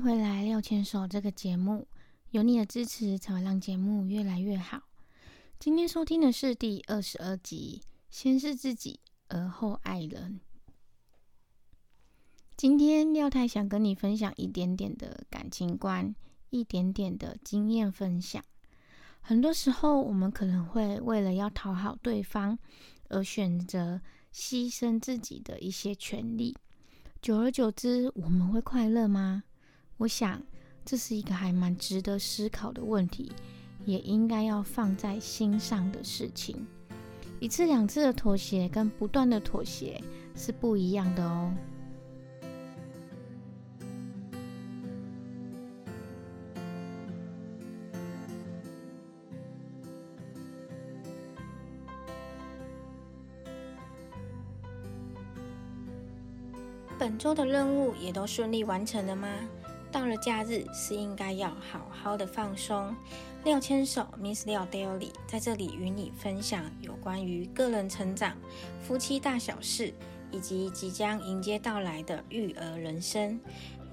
回来《廖牵手》这个节目，有你的支持才会让节目越来越好。今天收听的是第二十二集，先是自己，而后爱人。今天廖太想跟你分享一点点的感情观，一点点的经验分享。很多时候，我们可能会为了要讨好对方，而选择牺牲自己的一些权利。久而久之，我们会快乐吗？我想，这是一个还蛮值得思考的问题，也应该要放在心上的事情。一次两次的妥协跟不断的妥协是不一样的哦。本周的任务也都顺利完成了吗？到了假日是应该要好好的放松。廖千手 Miss 廖 Daily 在这里与你分享有关于个人成长、夫妻大小事，以及即将迎接到来的育儿人生。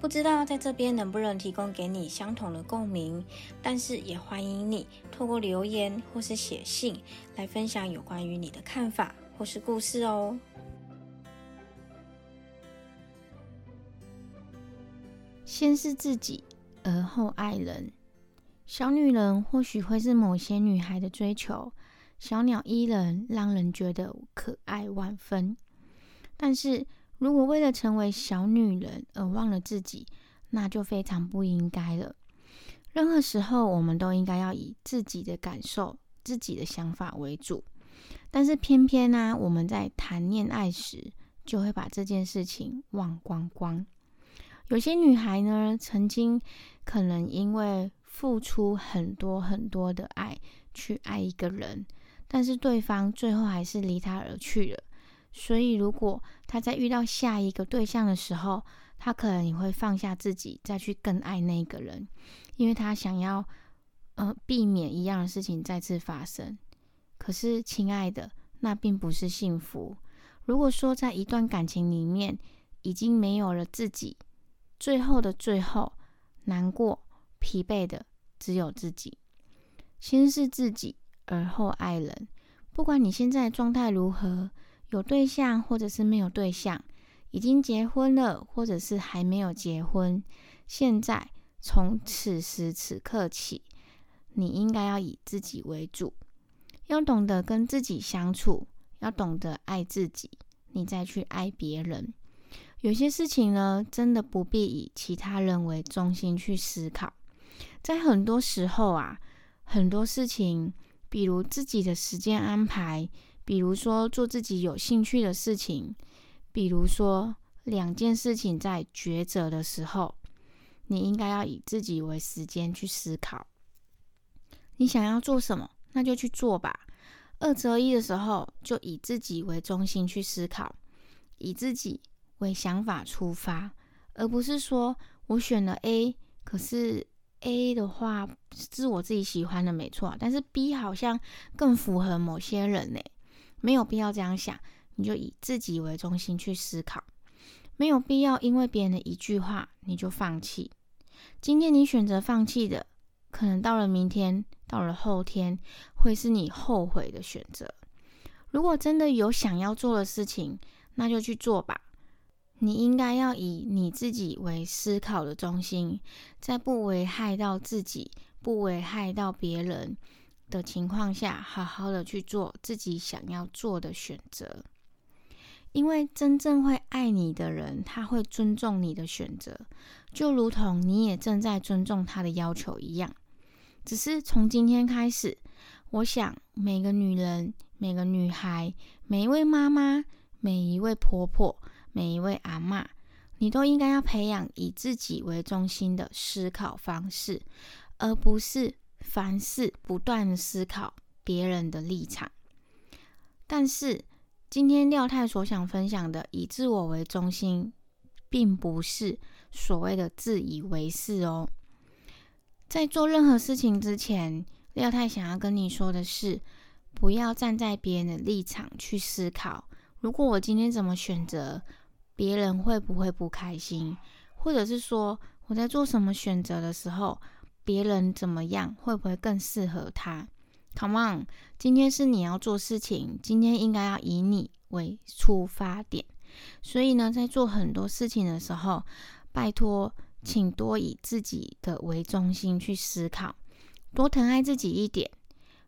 不知道在这边能不能提供给你相同的共鸣，但是也欢迎你透过留言或是写信来分享有关于你的看法或是故事哦。先是自己，而后爱人。小女人或许会是某些女孩的追求，小鸟依人，让人觉得可爱万分。但是如果为了成为小女人而忘了自己，那就非常不应该了。任何时候，我们都应该要以自己的感受、自己的想法为主。但是偏偏呢，我们在谈恋爱时，就会把这件事情忘光光。有些女孩呢，曾经可能因为付出很多很多的爱去爱一个人，但是对方最后还是离她而去了。所以，如果她在遇到下一个对象的时候，她可能也会放下自己，再去更爱那个人，因为她想要呃避免一样的事情再次发生。可是，亲爱的，那并不是幸福。如果说在一段感情里面已经没有了自己，最后的最后，难过、疲惫的只有自己。先是自己，而后爱人。不管你现在状态如何，有对象或者是没有对象，已经结婚了或者是还没有结婚，现在从此时此刻起，你应该要以自己为主，要懂得跟自己相处，要懂得爱自己，你再去爱别人。有些事情呢，真的不必以其他人为中心去思考。在很多时候啊，很多事情，比如自己的时间安排，比如说做自己有兴趣的事情，比如说两件事情在抉择的时候，你应该要以自己为时间去思考。你想要做什么，那就去做吧。二择一的时候，就以自己为中心去思考，以自己。为想法出发，而不是说我选了 A，可是 A 的话是我自己喜欢的，没错。但是 B 好像更符合某些人呢，没有必要这样想。你就以自己为中心去思考，没有必要因为别人的一句话你就放弃。今天你选择放弃的，可能到了明天，到了后天，会是你后悔的选择。如果真的有想要做的事情，那就去做吧。你应该要以你自己为思考的中心，在不危害到自己、不危害到别人的情况下，好好的去做自己想要做的选择。因为真正会爱你的人，他会尊重你的选择，就如同你也正在尊重他的要求一样。只是从今天开始，我想每个女人、每个女孩、每一位妈妈、每一位婆婆。每一位阿妈，你都应该要培养以自己为中心的思考方式，而不是凡事不断思考别人的立场。但是今天廖太所想分享的以自我为中心，并不是所谓的自以为是哦。在做任何事情之前，廖太想要跟你说的是，不要站在别人的立场去思考。如果我今天怎么选择？别人会不会不开心，或者是说我在做什么选择的时候，别人怎么样，会不会更适合他？Come on，今天是你要做事情，今天应该要以你为出发点。所以呢，在做很多事情的时候，拜托，请多以自己的为中心去思考，多疼爱自己一点。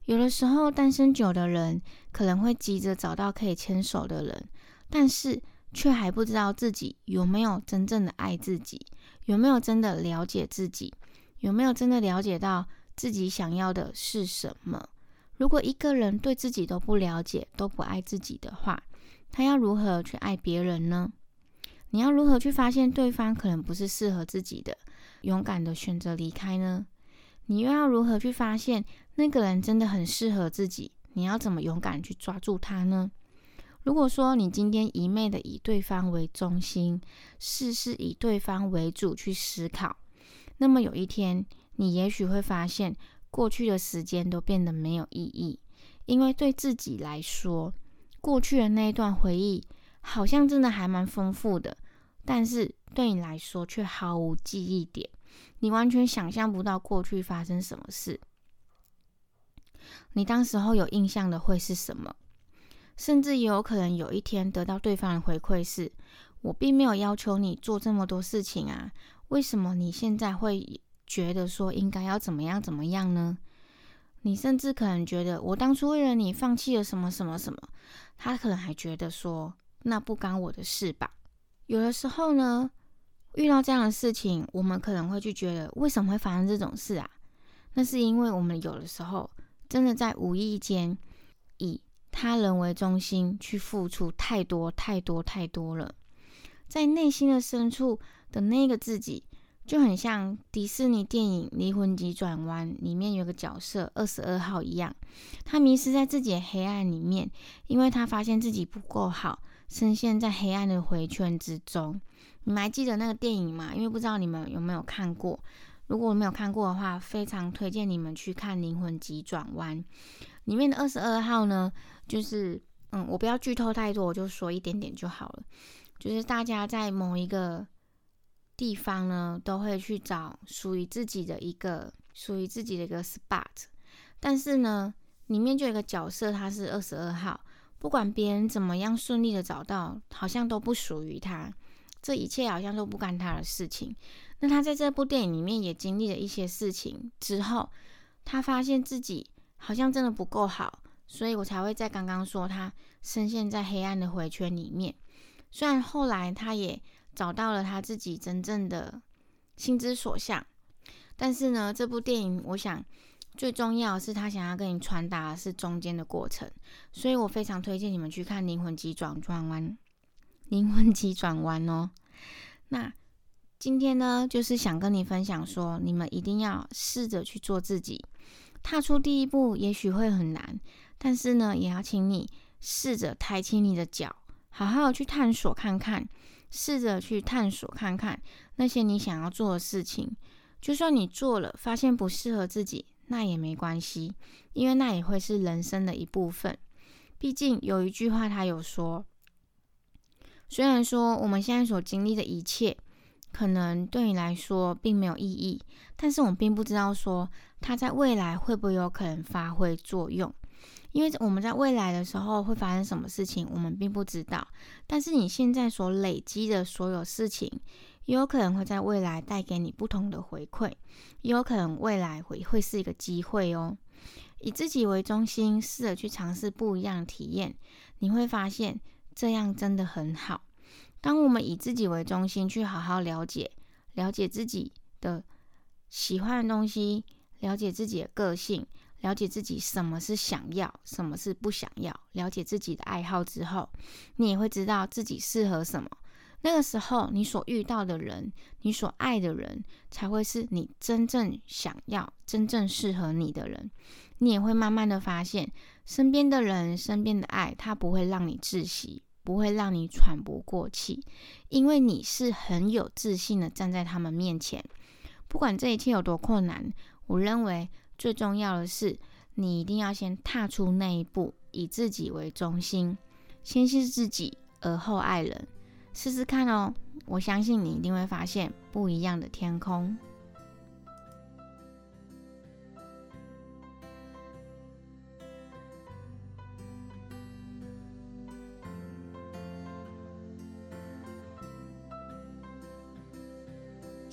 有的时候，单身久的人可能会急着找到可以牵手的人，但是却还不知道自己有没有真正的爱自己，有没有真的了解自己，有没有真的了解到自己想要的是什么。如果一个人对自己都不了解，都不爱自己的话，他要如何去爱别人呢？你要如何去发现对方可能不是适合自己的，勇敢的选择离开呢？你又要如何去发现那个人真的很适合自己？你要怎么勇敢去抓住他呢？如果说你今天一昧的以对方为中心，事事以对方为主去思考，那么有一天你也许会发现，过去的时间都变得没有意义，因为对自己来说，过去的那一段回忆好像真的还蛮丰富的，但是对你来说却毫无记忆点。你完全想象不到过去发生什么事，你当时候有印象的会是什么？甚至也有可能有一天得到对方的回馈是：我并没有要求你做这么多事情啊，为什么你现在会觉得说应该要怎么样怎么样呢？你甚至可能觉得我当初为了你放弃了什么什么什么，他可能还觉得说那不干我的事吧。有的时候呢。遇到这样的事情，我们可能会去觉得为什么会发生这种事啊？那是因为我们有的时候真的在无意间他人为中心去付出太多太多太多了，在内心的深处的那个自己，就很像迪士尼电影《离魂急转弯》里面有个角色二十二号一样，他迷失在自己的黑暗里面，因为他发现自己不够好，深陷在黑暗的回圈之中。你们还记得那个电影吗？因为不知道你们有没有看过。如果没有看过的话，非常推荐你们去看《灵魂急转弯》里面的二十二号呢。就是嗯，我不要剧透太多，我就说一点点就好了。就是大家在某一个地方呢，都会去找属于自己的一个属于自己的一个 spot。但是呢，里面就有一个角色，他是二十二号。不管别人怎么样顺利的找到，好像都不属于他。这一切好像都不干他的事情。那他在这部电影里面也经历了一些事情之后，他发现自己好像真的不够好，所以我才会在刚刚说他深陷在黑暗的回圈里面。虽然后来他也找到了他自己真正的心之所向，但是呢，这部电影我想最重要是他想要跟你传达的是中间的过程，所以我非常推荐你们去看《灵魂急转弯》。灵魂急转弯哦，那今天呢，就是想跟你分享说，你们一定要试着去做自己，踏出第一步，也许会很难，但是呢，也要请你试着抬起你的脚，好好去探索看看，试着去探索看看那些你想要做的事情，就算你做了，发现不适合自己，那也没关系，因为那也会是人生的一部分。毕竟有一句话，他有说。虽然说我们现在所经历的一切，可能对你来说并没有意义，但是我们并不知道说它在未来会不会有可能发挥作用。因为我们在未来的时候会发生什么事情，我们并不知道。但是你现在所累积的所有事情，也有可能会在未来带给你不同的回馈，也有可能未来会会是一个机会哦。以自己为中心，试着去尝试不一样的体验，你会发现。这样真的很好。当我们以自己为中心去好好了解、了解自己的喜欢的东西，了解自己的个性，了解自己什么是想要，什么是不想要，了解自己的爱好之后，你也会知道自己适合什么。那个时候，你所遇到的人，你所爱的人，才会是你真正想要、真正适合你的人。你也会慢慢的发现，身边的人、身边的爱，它不会让你窒息。不会让你喘不过气，因为你是很有自信的站在他们面前。不管这一切有多困难，我认为最重要的是，你一定要先踏出那一步，以自己为中心，先是自己，而后爱人。试试看哦，我相信你一定会发现不一样的天空。